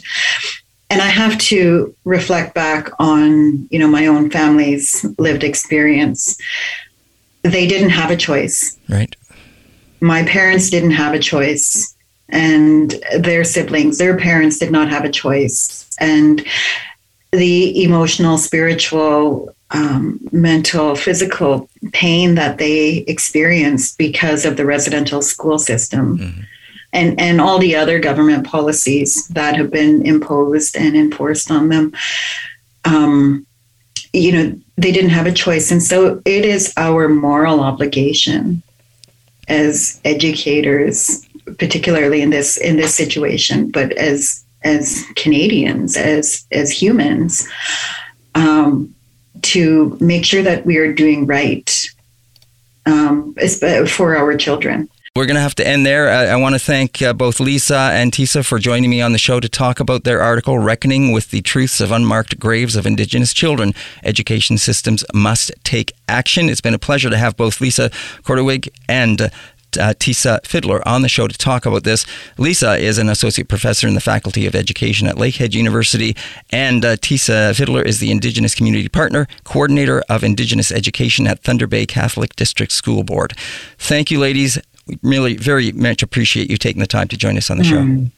and I have to reflect back on, you know, my own family's lived experience. They didn't have a choice. Right. My parents didn't have a choice, and their siblings, their parents did not have a choice. And the emotional, spiritual, um, mental, physical pain that they experienced because of the residential school system. Mm-hmm and, and all the other government policies that have been imposed and enforced on them. Um, you know, they didn't have a choice. And so it is our moral obligation as educators, particularly in this in this situation, but as as Canadians, as as humans, um, to make sure that we are doing right um, for our children. We're going to have to end there. I, I want to thank uh, both Lisa and Tesa for joining me on the show to talk about their article, Reckoning with the Truths of Unmarked Graves of Indigenous Children. Education systems must take action. It's been a pleasure to have both Lisa Korteweg and uh, uh, Tesa Fiddler on the show to talk about this. Lisa is an associate professor in the Faculty of Education at Lakehead University, and uh, Tesa Fiddler is the Indigenous Community Partner, Coordinator of Indigenous Education at Thunder Bay Catholic District School Board. Thank you, ladies we really very much appreciate you taking the time to join us on the show. Mm.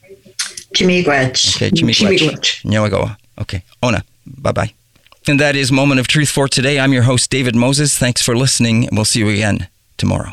Chi-miigwech. Okay, Chi-miigwech. Nyawagoa. Okay, Ona. Bye bye. And that is Moment of Truth for today. I'm your host, David Moses. Thanks for listening, and we'll see you again tomorrow.